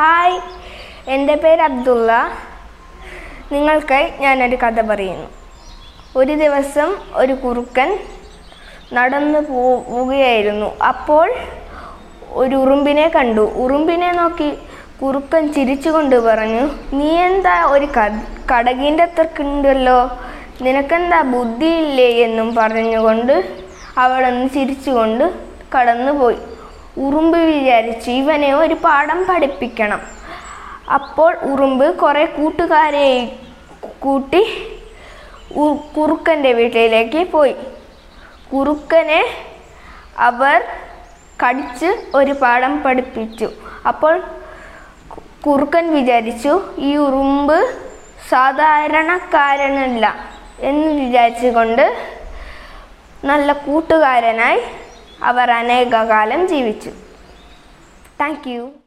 Hi. എന്റെ പേര് അബ്ദുള്ള. നിങ്ങൾക്ക് ഞാനൊരു കഥ പറയുന്നു. ഒരു ദിവസം ഒരു കുറുക്കൻ നടന്നു പോവുകയായിരുന്നു. അപ്പോൾ ഒരു ഉറുമ്പിനെ കണ്ടു. ഉറുമ്പിനെ നോക്കി കുറുക്കൻ ചിരിച്ചുകൊണ്ട് പറഞ്ഞു നീ എന്താ ഒരു കടകിന്റെ അത്രക്കുണ്ടല്ലോ. നിനക്കെന്താ ബുദ്ധിയില്ലേ? എന്നും പറഞ്ഞുകൊണ്ട് അവളൊന്ന് ചിരിച്ചുകൊണ്ട് കടന്നുപോയി. ഉറുമ്പ് വിചാരിച്ച് ഇവനെ ഒരു പാഠം പഠിപ്പിക്കണം. അപ്പോൾ ഉറുമ്പ് കുറേ കൂട്ടുകാരെ കൂട്ടി കുറുക്കന്റെ വീട്ടിലേക്ക് പോയി. കുറുക്കനെ അവർ കടിച്ച് ഒരു പാഠം പഠിപ്പിച്ചു. അപ്പോൾ കുറുക്കൻ വിചാരിച്ചു ഈ ഉറുമ്പ് സാധാരണക്കാരനല്ല എന്ന് വിചാരിച്ചുകൊണ്ട് നല്ല കൂട്ടുകാരനായി അവർ അനേകകാലം ജീവിച്ചു. താങ്ക്